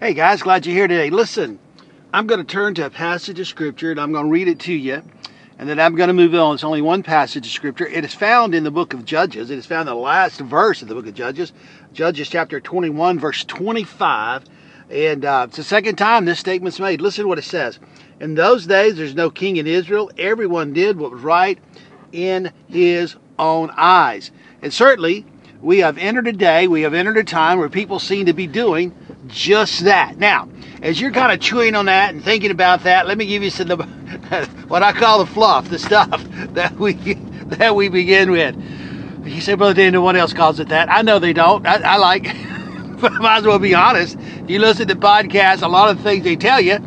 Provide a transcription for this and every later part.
Hey guys, glad you're here today. Listen, I'm going to turn to a passage of scripture and I'm going to read it to you. And then I'm going to move on. It's only one passage of scripture. It is found in the book of Judges. It is found in the last verse of the book of Judges, Judges chapter 21, verse 25. And uh, it's the second time this statement's made. Listen to what it says. In those days, there's no king in Israel. Everyone did what was right in his own eyes. And certainly, we have entered a day, we have entered a time where people seem to be doing just that. Now, as you're kind of chewing on that and thinking about that, let me give you some the, what I call the fluff, the stuff that we that we begin with. You say, Brother Daniel, what else calls it that? I know they don't. I, I like, but I might as well be honest. If you listen to podcasts, a lot of things they tell you,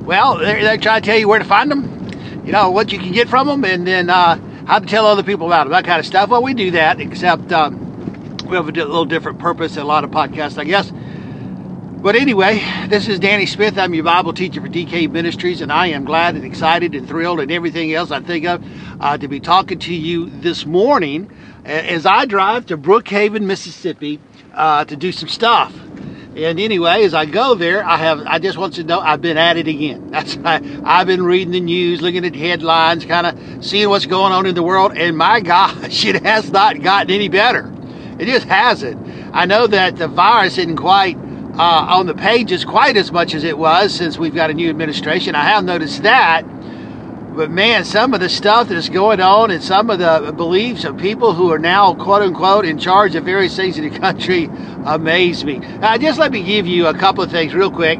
well, they're, they're trying to tell you where to find them, you know, what you can get from them, and then uh, how to tell other people about them, that kind of stuff. Well, we do that, except um, we have a little different purpose than a lot of podcasts, I guess. But anyway, this is Danny Smith. I'm your Bible teacher for DK Ministries, and I am glad and excited and thrilled and everything else I think of uh, to be talking to you this morning as I drive to Brookhaven, Mississippi, uh, to do some stuff. And anyway, as I go there, I have I just want to know I've been at it again. That's I, I've been reading the news, looking at headlines, kind of seeing what's going on in the world, and my gosh, it has not gotten any better. It just hasn't. I know that the virus isn't quite uh, on the pages quite as much as it was since we've got a new administration. I have noticed that. But man, some of the stuff that is going on and some of the beliefs of people who are now, quote unquote, in charge of various things in the country amaze me. Uh, just let me give you a couple of things real quick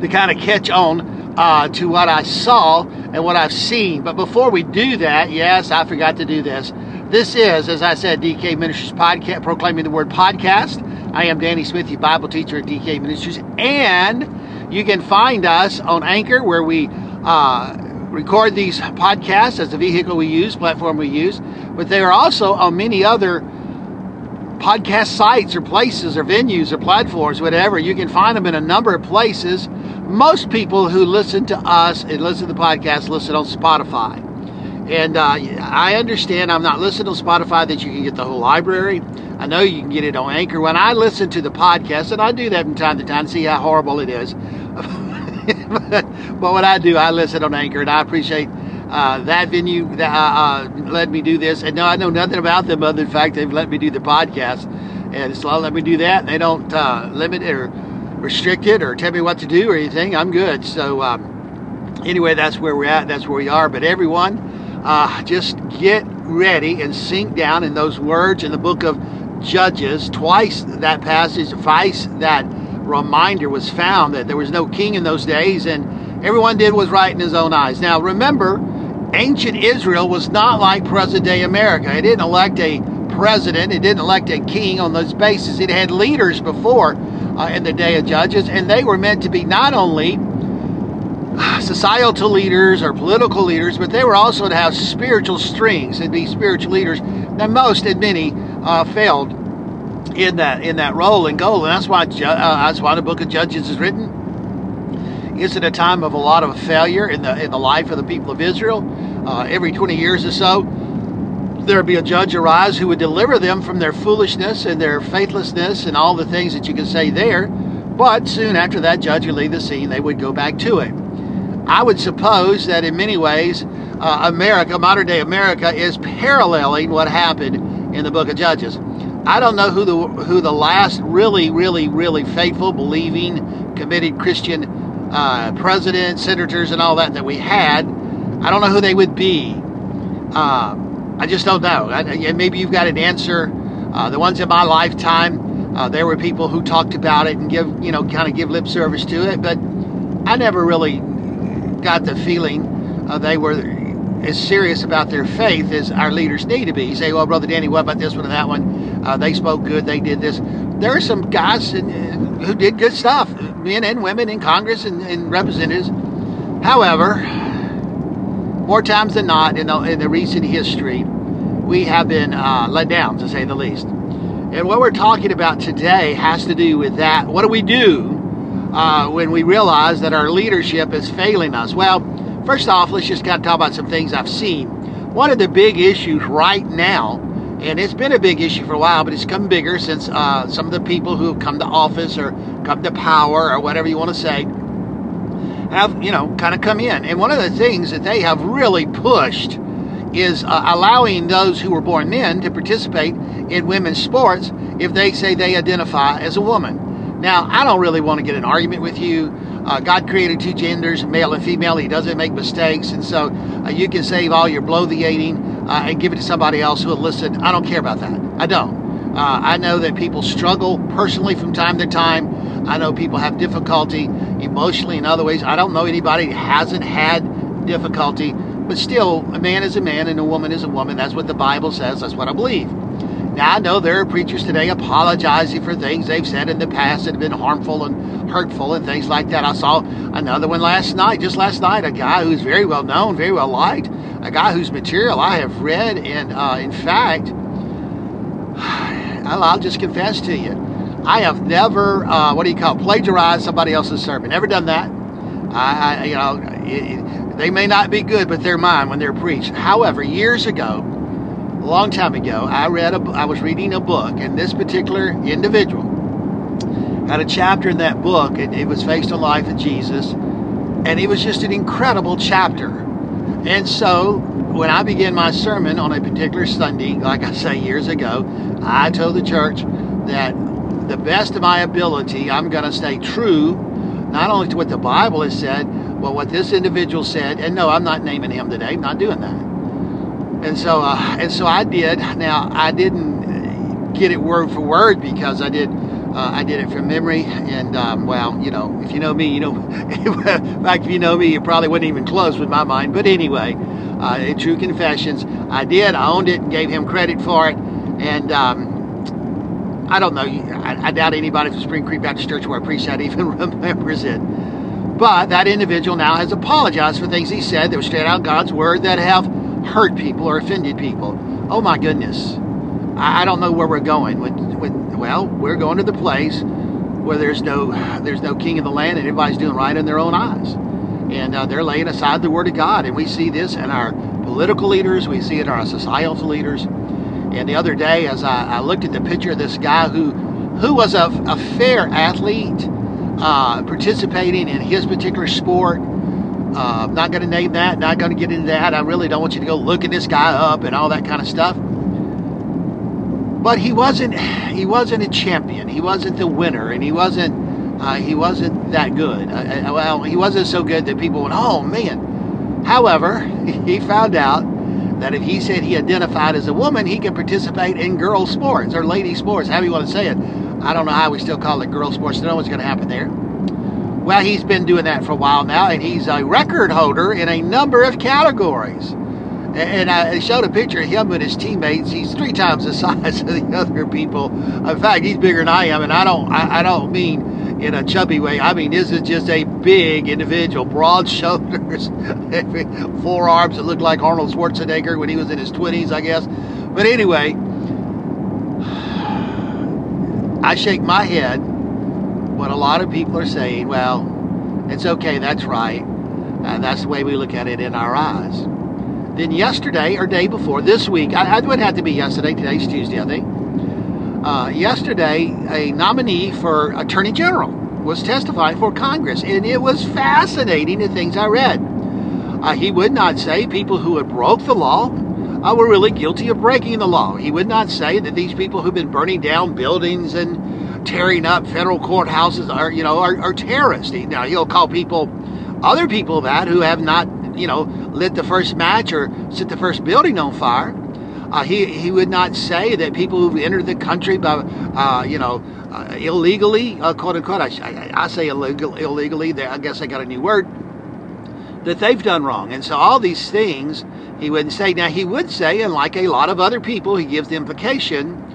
to kind of catch on uh, to what I saw and what I've seen. But before we do that, yes, I forgot to do this. This is, as I said, DK Ministries podcast, proclaiming the word podcast. I am Danny Smith, your Bible teacher at DK Ministries, and you can find us on Anchor, where we uh, record these podcasts as the vehicle we use, platform we use. But they are also on many other podcast sites or places or venues or platforms, whatever. You can find them in a number of places. Most people who listen to us and listen to the podcast listen on Spotify. And uh, I understand I'm not listening to Spotify that you can get the whole library. I know you can get it on Anchor. When I listen to the podcast, and I do that from time to time see how horrible it is. but, what I do, I listen on Anchor, and I appreciate uh, that venue that uh, uh, let me do this. And no, I know nothing about them other than the fact they've let me do the podcast, and it's let me do that. They don't uh, limit or restrict it or tell me what to do or anything. I'm good. So um, anyway, that's where we're at. That's where we are. But everyone, uh, just get ready and sink down in those words in the book of Judges, twice that passage, twice that reminder was found that there was no king in those days and everyone did was right in his own eyes. Now remember, ancient Israel was not like present day America. It didn't elect a president, it didn't elect a king on those bases. It had leaders before uh, in the day of Judges, and they were meant to be not only societal leaders or political leaders, but they were also to have spiritual strings and be spiritual leaders. Now, most and many uh, failed in that in that role and goal, and that's why uh, that's why the Book of Judges is written. Is it a time of a lot of failure in the in the life of the people of Israel? Uh, every 20 years or so, there would be a judge arise who would deliver them from their foolishness and their faithlessness and all the things that you can say there. But soon after that judge would leave the scene, they would go back to it. I would suppose that in many ways, uh, America, modern day America, is paralleling what happened in the book of Judges. I don't know who the who the last really, really, really faithful, believing, committed Christian uh, presidents, senators, and all that that we had. I don't know who they would be. Uh, I just don't know. I, maybe you've got an answer. Uh, the ones in my lifetime, uh, there were people who talked about it and give, you know, kind of give lip service to it, but I never really got the feeling uh, they were as serious about their faith as our leaders need to be. You say, well, Brother Danny, what about this one and that one? Uh, they spoke good, they did this. There are some guys in, who did good stuff, men and women in Congress and, and representatives. However, more times than not in the, in the recent history, we have been uh, let down, to say the least. And what we're talking about today has to do with that. What do we do uh, when we realize that our leadership is failing us? Well, first off, let's just kind of talk about some things I've seen. One of the big issues right now And it's been a big issue for a while, but it's come bigger since uh, some of the people who have come to office or come to power or whatever you want to say have, you know, kind of come in. And one of the things that they have really pushed is uh, allowing those who were born men to participate in women's sports if they say they identify as a woman. Now, I don't really want to get an argument with you. Uh, God created two genders, male and female. He doesn't make mistakes. And so uh, you can save all your bloviating uh, and give it to somebody else who will listen. I don't care about that. I don't. Uh, I know that people struggle personally from time to time. I know people have difficulty emotionally in other ways. I don't know anybody that hasn't had difficulty but still, a man is a man and a woman is a woman. That's what the Bible says. That's what I believe. Now, I know there are preachers today apologizing for things they've said in the past that have been harmful and hurtful and things like that. I saw another one last night, just last night, a guy who's very well known, very well liked, a guy whose material I have read. And uh, in fact, I'll just confess to you, I have never, uh, what do you call it, plagiarized somebody else's sermon. Never done that. I, I you know, it, they may not be good, but they're mine when they're preached. However, years ago, long time ago, I read a, I was reading a book, and this particular individual had a chapter in that book, and it was based on life of Jesus, and it was just an incredible chapter. And so, when I began my sermon on a particular Sunday, like I say years ago, I told the church that the best of my ability, I'm going to stay true not only to what the Bible has said, but what this individual said. And no, I'm not naming him today. I'm not doing that. And so, uh, and so I did. Now I didn't get it word for word because I did. Uh, I did it from memory, and um, well, you know, if you know me, you know. in fact, if you know me, you probably wouldn't even close with my mind. But anyway, uh, in true confessions, I did. I owned it and gave him credit for it, and um, I don't know. I, I, doubt anybody from Spring Creek Baptist Church where I preach that even remembers it. But that individual now has apologized for things he said that were straight out God's word that have hurt people or offended people. Oh my goodness. I, don't know where we're going. When, when, well, we're going to the place where there's no there's no king of the land and everybody's doing right in their own eyes. And uh, they're laying aside the word of God. And we see this in our political leaders, we see it in our societal leaders. And the other day, as I, I looked at the picture of this guy who who was a, a fair athlete, uh, participating in his particular sport. Uh, I'm not going to name that, not going to get into that. I really don't want you to go looking this guy up and all that kind of stuff. But he wasn't he wasn't a champion. He wasn't the winner, and he wasn't uh, he wasn't that good. Uh, uh well, he wasn't so good that people went, "Oh man." However, he found out that if he said he identified as a woman, he could participate in girl sports or lady sports, however you want to say it. I don't know how we still call it girl sports. Know what's going to happen there. Well, he's been doing that for a while now, and he's a record holder in a number of categories. And I showed a picture of him and his teammates. He's three times the size of the other people. In fact, he's bigger than I am, and I don't. I, I don't mean in a chubby way. I mean this is just a big individual, broad shoulders, forearms that look like Arnold Schwarzenegger when he was in his twenties, I guess. But anyway, I shake my head when a lot of people are saying, well, it's okay, that's right. And that's the way we look at it in our eyes. Then yesterday or day before, this week, I, it would have to be yesterday, today's Tuesday, I think. Uh, yesterday, a nominee for Attorney General was testifying for Congress, and it was fascinating the things I read. Uh, he would not say people who had broke the law uh, were really guilty of breaking the law. He would not say that these people who've been burning down buildings and tearing up federal courthouses are, you know, are, are terrorists. Now he'll call people, other people that who have not, you know, lit the first match or set the first building on fire. Uh, he he would not say that people who've entered the country by, uh, you know, uh, illegally, uh, quote unquote. I, I, I say illegal, illegally. I guess I got a new word that they've done wrong. And so all these things he wouldn't say. Now, he would say, and like a lot of other people, he gives the implication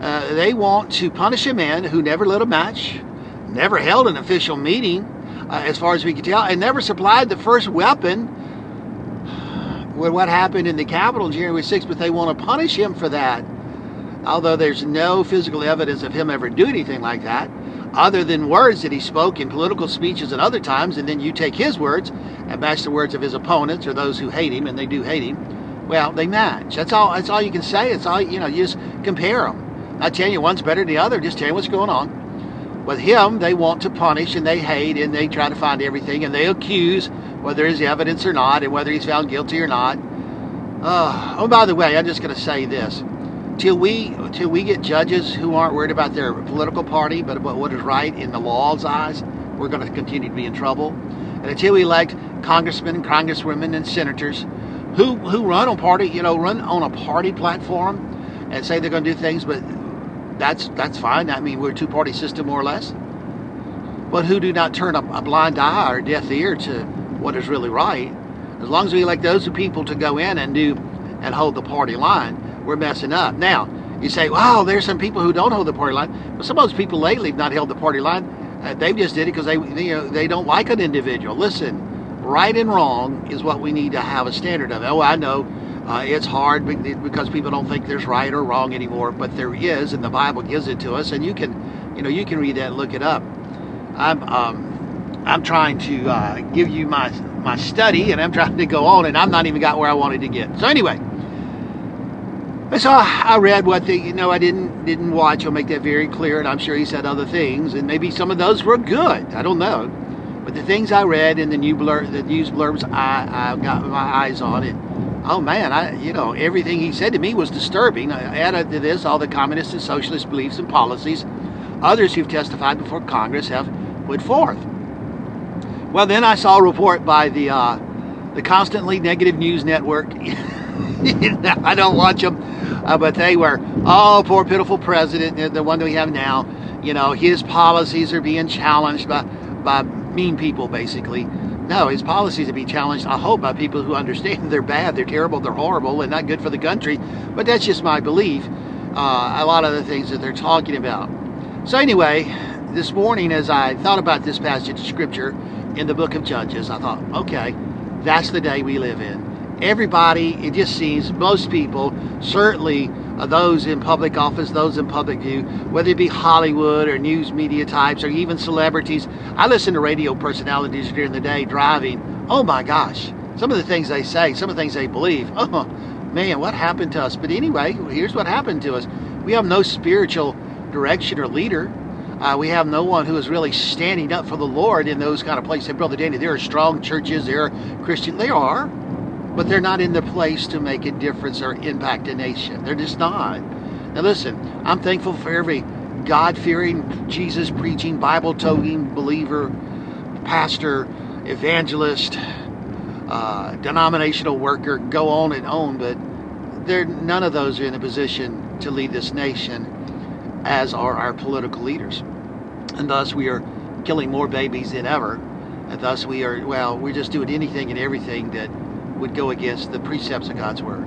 uh, they want to punish a man who never lit a match, never held an official meeting, uh, as far as we can tell, and never supplied the first weapon with what happened in the Capitol January 6th, but they want to punish him for that. Although there's no physical evidence of him ever doing anything like that other than words that he spoke in political speeches at other times, and then you take his words and match the words of his opponents or those who hate him, and they do hate him, Well, they match. That's all. That's all you can say. It's all you know. You just compare them. Not telling you one's better than the other. Just tell you what's going on. With him, they want to punish and they hate and they try to find everything and they accuse whether there's evidence or not and whether he's found guilty or not. Uh, oh, by the way, I'm just going to say this: till we till we get judges who aren't worried about their political party, but about what is right in the law's eyes, we're going to continue to be in trouble. And until we elect congressmen and congresswomen and senators who who run on party, you know, run on a party platform and say they're going to do things, but that's that's fine. I mean, we're a two-party system more or less. But who do not turn a, a blind eye or deaf ear to what is really right. As long as we elect those people to go in and do and hold the party line, we're messing up. Now, you say, "Wow, there's some people who don't hold the party line." But some of those people lately have not held the party line. Uh, they just did it because they, you know, they don't like an individual. Listen, right and wrong is what we need to have a standard of. Oh, I know uh, it's hard because people don't think there's right or wrong anymore, but there is, and the Bible gives it to us, and you can, you know, you can read that, and look it up. I'm, um, I'm trying to uh, give you my my study, and I'm trying to go on, and I'm not even got where I wanted to get. So anyway, so I read what the, you know, I didn't didn't watch. I'll make that very clear, and I'm sure he said other things, and maybe some of those were good. I don't know, but the things I read in the new blur, the news blurbs, I I got my eyes on it oh man, I you know everything he said to me was disturbing. I added to this all the communist and socialist beliefs and policies others who've testified before Congress have put forth. Well, then I saw a report by the uh, the constantly negative news network. I don't watch them, uh, but they were oh poor pitiful president, the one that we have now. You know his policies are being challenged by by mean people basically no, his policies are being challenged, I hope, by people who understand they're bad, they're terrible, they're horrible, and not good for the country. But that's just my belief. Uh, a lot of the things that they're talking about. So, anyway, this morning, as I thought about this passage of scripture in the book of Judges, I thought, okay, that's the day we live in. Everybody, it just seems, most people, certainly uh, those in public office, those in public view, whether it be Hollywood or news media types or even celebrities. I listen to radio personalities during the day driving. Oh my gosh, some of the things they say, some of the things they believe. Oh man, what happened to us? But anyway, here's what happened to us. We have no spiritual direction or leader. Uh, we have no one who is really standing up for the Lord in those kind of places. Brother Danny, there are strong churches, there are Christian, they are but they're not in the place to make a difference or impact a nation. They're just not. Now, listen, I'm thankful for every God fearing, Jesus preaching, Bible toting believer, pastor, evangelist, uh, denominational worker, go on and on, but they're, none of those are in a position to lead this nation as are our political leaders. And thus, we are killing more babies than ever. And thus, we are, well, we're just doing anything and everything that would go against the precepts of God's word.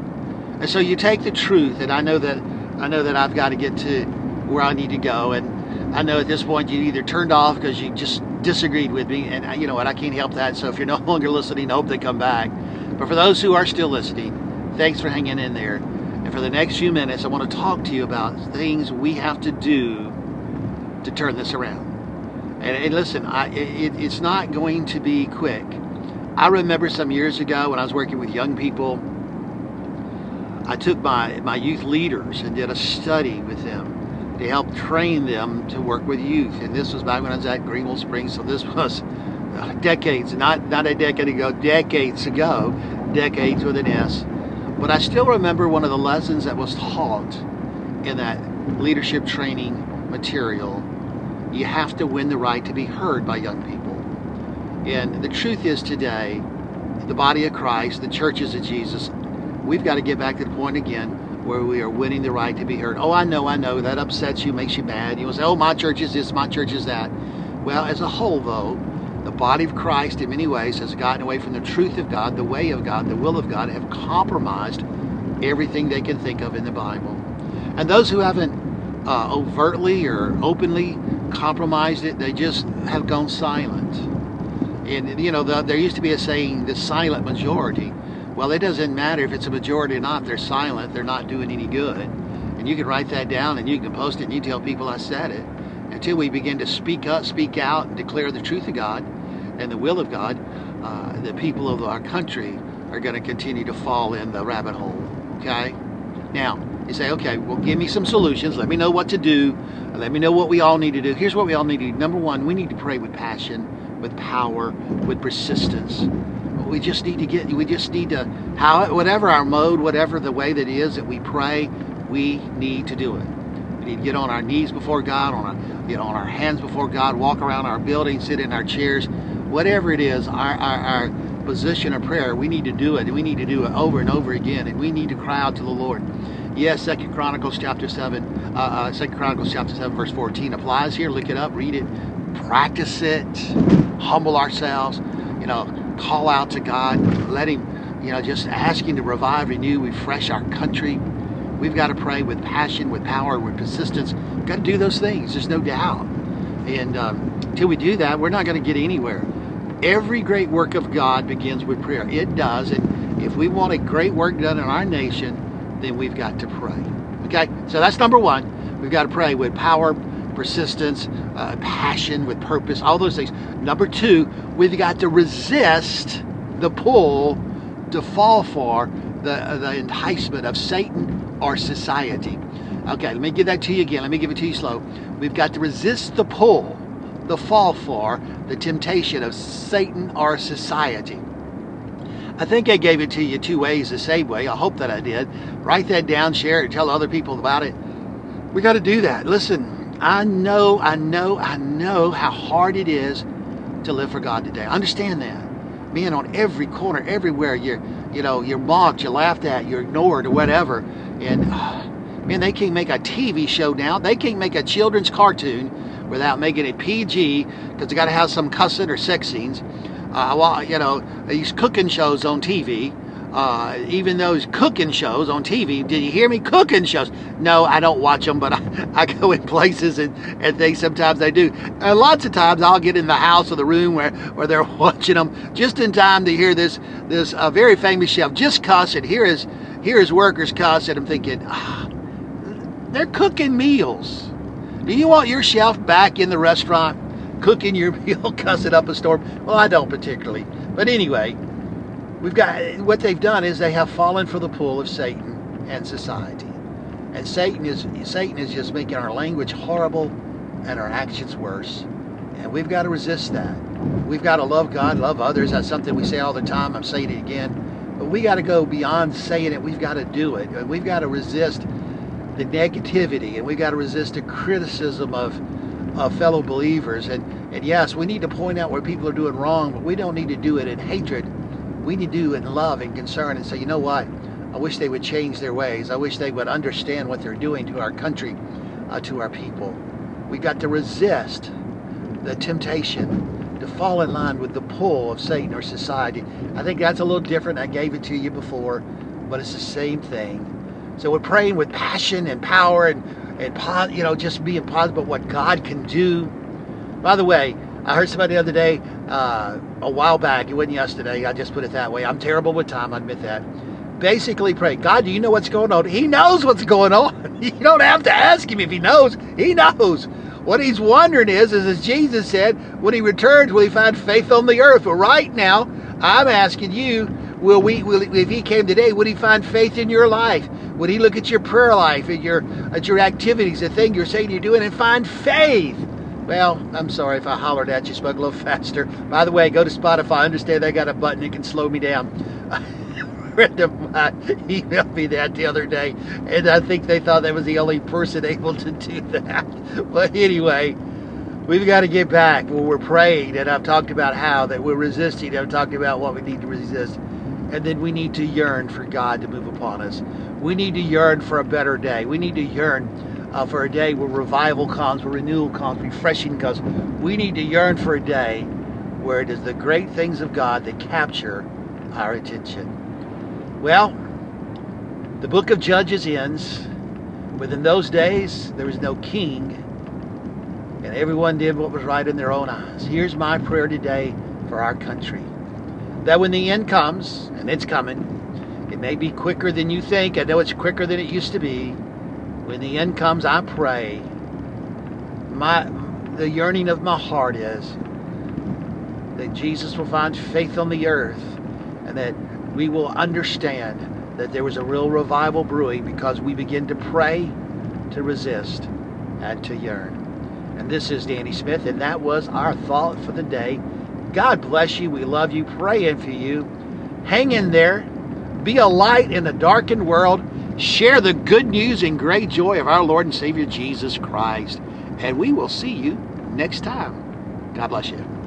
And so you take the truth, and I know that I know that I've got to get to where I need to go, and I know at this point you either turned off because you just disagreed with me, and you know what, I can't help that. So if you're no longer listening, I hope they come back. But for those who are still listening, thanks for hanging in there. And for the next few minutes, I want to talk to you about things we have to do to turn this around. And, and listen, I, it, it's not going to be quick. I remember some years ago when I was working with young people, I took my, my youth leaders and did a study with them to help train them to work with youth. And this was back when I was at Greenville Springs, so this was uh, decades, not, not a decade ago, decades ago, decades with an S. But I still remember one of the lessons that was taught in that leadership training material. You have to win the right to be heard by young people. And the truth is today, the body of Christ, the churches of Jesus, we've got to get back to the point again where we are winning the right to be heard. Oh, I know, I know, that upsets you, makes you mad. You will say, oh, my church is this, my church is that. Well, as a whole, though, the body of Christ, in many ways, has gotten away from the truth of God, the way of God, the will of God, have compromised everything they can think of in the Bible. And those who haven't uh, overtly or openly compromised it, they just have gone silent and you know, the, there used to be a saying, the silent majority. Well, it doesn't matter if it's a majority or not. They're silent. They're not doing any good. And you can write that down and you can post it and you tell people I said it. Until we begin to speak up, speak out, and declare the truth of God and the will of God, uh, the people of our country are going to continue to fall in the rabbit hole. Okay? Now, you say, okay, well, give me some solutions. Let me know what to do. Let me know what we all need to do. Here's what we all need to do. Number one, we need to pray with passion, with power, with persistence. We just need to get, we just need to, how, whatever our mode, whatever the way that is that we pray, we need to do it. We need to get on our knees before God, on our, know, on our hands before God, walk around our building, sit in our chairs, whatever it is, our, our, our position of prayer, we need to do it. We need to do it over and over again, and we need to cry out to the Lord. Yes, Second Chronicles chapter seven, uh, uh, Second Chronicles chapter seven, verse fourteen applies here. Look it up, read it, practice it, humble ourselves. You know, call out to God, let Him, you know, just ask Him to revive, renew, refresh our country. We've got to pray with passion, with power, with persistence. We've got to do those things. There's no doubt. And um, until we do that, we're not going to get anywhere. Every great work of God begins with prayer. It does. And if we want a great work done in our nation, then we've got to pray. Okay? So that's number one. We've got to pray with power, persistence, uh, passion, with purpose, all those things. Number two, we've got to resist the pull to fall for the, uh, the enticement of Satan or society. Okay, let me give that to you again. Let me give it to you slow. We've got to resist the pull, the fall for, the temptation of Satan or society. I think I gave it to you two ways the same way. I hope that I did. Write that down, share it, tell other people about it. We got to do that. Listen, I know, I know, I know how hard it is to live for God today. Understand that. Being on every corner, everywhere, you're, you know, you're mocked, you're laughed at, you're ignored, or whatever. And uh, man, they can't make a TV show now. They can't make a children's cartoon without making it PG because they got to have some cussing or sex scenes uh, well, you know, these cooking shows on TV. Uh, even those cooking shows on TV. Did you hear me? Cooking shows. No, I don't watch them, but I, I go in places and, and things sometimes I do. And lots of times I'll get in the house or the room where, where they're watching them just in time to hear this this uh, very famous chef just cuss and hear his, hear his workers cuss. And I'm thinking, ah, they're cooking meals. Do you want your chef back in the restaurant? cooking your meal, cussing up a storm. Well, I don't particularly. But anyway, we've got what they've done is they have fallen for the pull of Satan and society. And Satan is Satan is just making our language horrible and our actions worse. And we've got to resist that. We've got to love God, love others. That's something we say all the time. I'm saying it again. But we got to go beyond saying it. We've got to do it. We've got to resist the negativity and we've got to resist the criticism of uh, fellow believers. And, and yes, we need to point out where people are doing wrong, but we don't need to do it in hatred. We need to do in love and concern and say, you know what? I wish they would change their ways. I wish they would understand what they're doing to our country, uh, to our people. We've got to resist the temptation to fall in line with the pull of Satan or society. I think that's a little different. I gave it to you before, but it's the same thing. So we're praying with passion and power and and you know just being positive about what God can do. By the way, I heard somebody the other day, uh, a while back. It wasn't yesterday. I just put it that way. I'm terrible with time. I admit that. Basically, pray, God, do you know what's going on? He knows what's going on. You don't have to ask him if he knows. He knows. What he's wondering is, is as Jesus said, when he returns, will he find faith on the earth? But right now, I'm asking you, will we, will, if he came today, would he find faith in your life? Would he look at your prayer life, at your at your activities, the thing you're saying you're doing, and find faith? Well, I'm sorry if I hollered at you, spoke a little faster. By the way, go to Spotify. I understand they got a button that can slow me down. a friend uh, emailed me that the other day, and I think they thought that was the only person able to do that. But anyway, we've got to get back when we're praying, and I've talked about how that we're resisting. I've talked about what we need to resist, and then we need to yearn for God to move upon us. We need to yearn for a better day. We need to yearn uh, for a day where revival comes, where renewal comes, refreshing comes. We need to yearn for a day where it is the great things of God that capture our attention. Well, the book of Judges ends with in those days there was no king, and everyone did what was right in their own eyes. Here's my prayer today for our country that when the end comes, and it's coming, it may be quicker than you think. I know it's quicker than it used to be. When the end comes, I pray. My the yearning of my heart is that Jesus will find faith on the earth and that we will understand that there was a real revival brewing because we begin to pray, to resist, and to yearn. And this is Danny Smith, and that was our thought for the day. God bless you. We love you. Praying for you. Hang in there. Be a light in the darkened world. Share the good news and great joy of our Lord and Savior Jesus Christ. And we will see you next time. God bless you.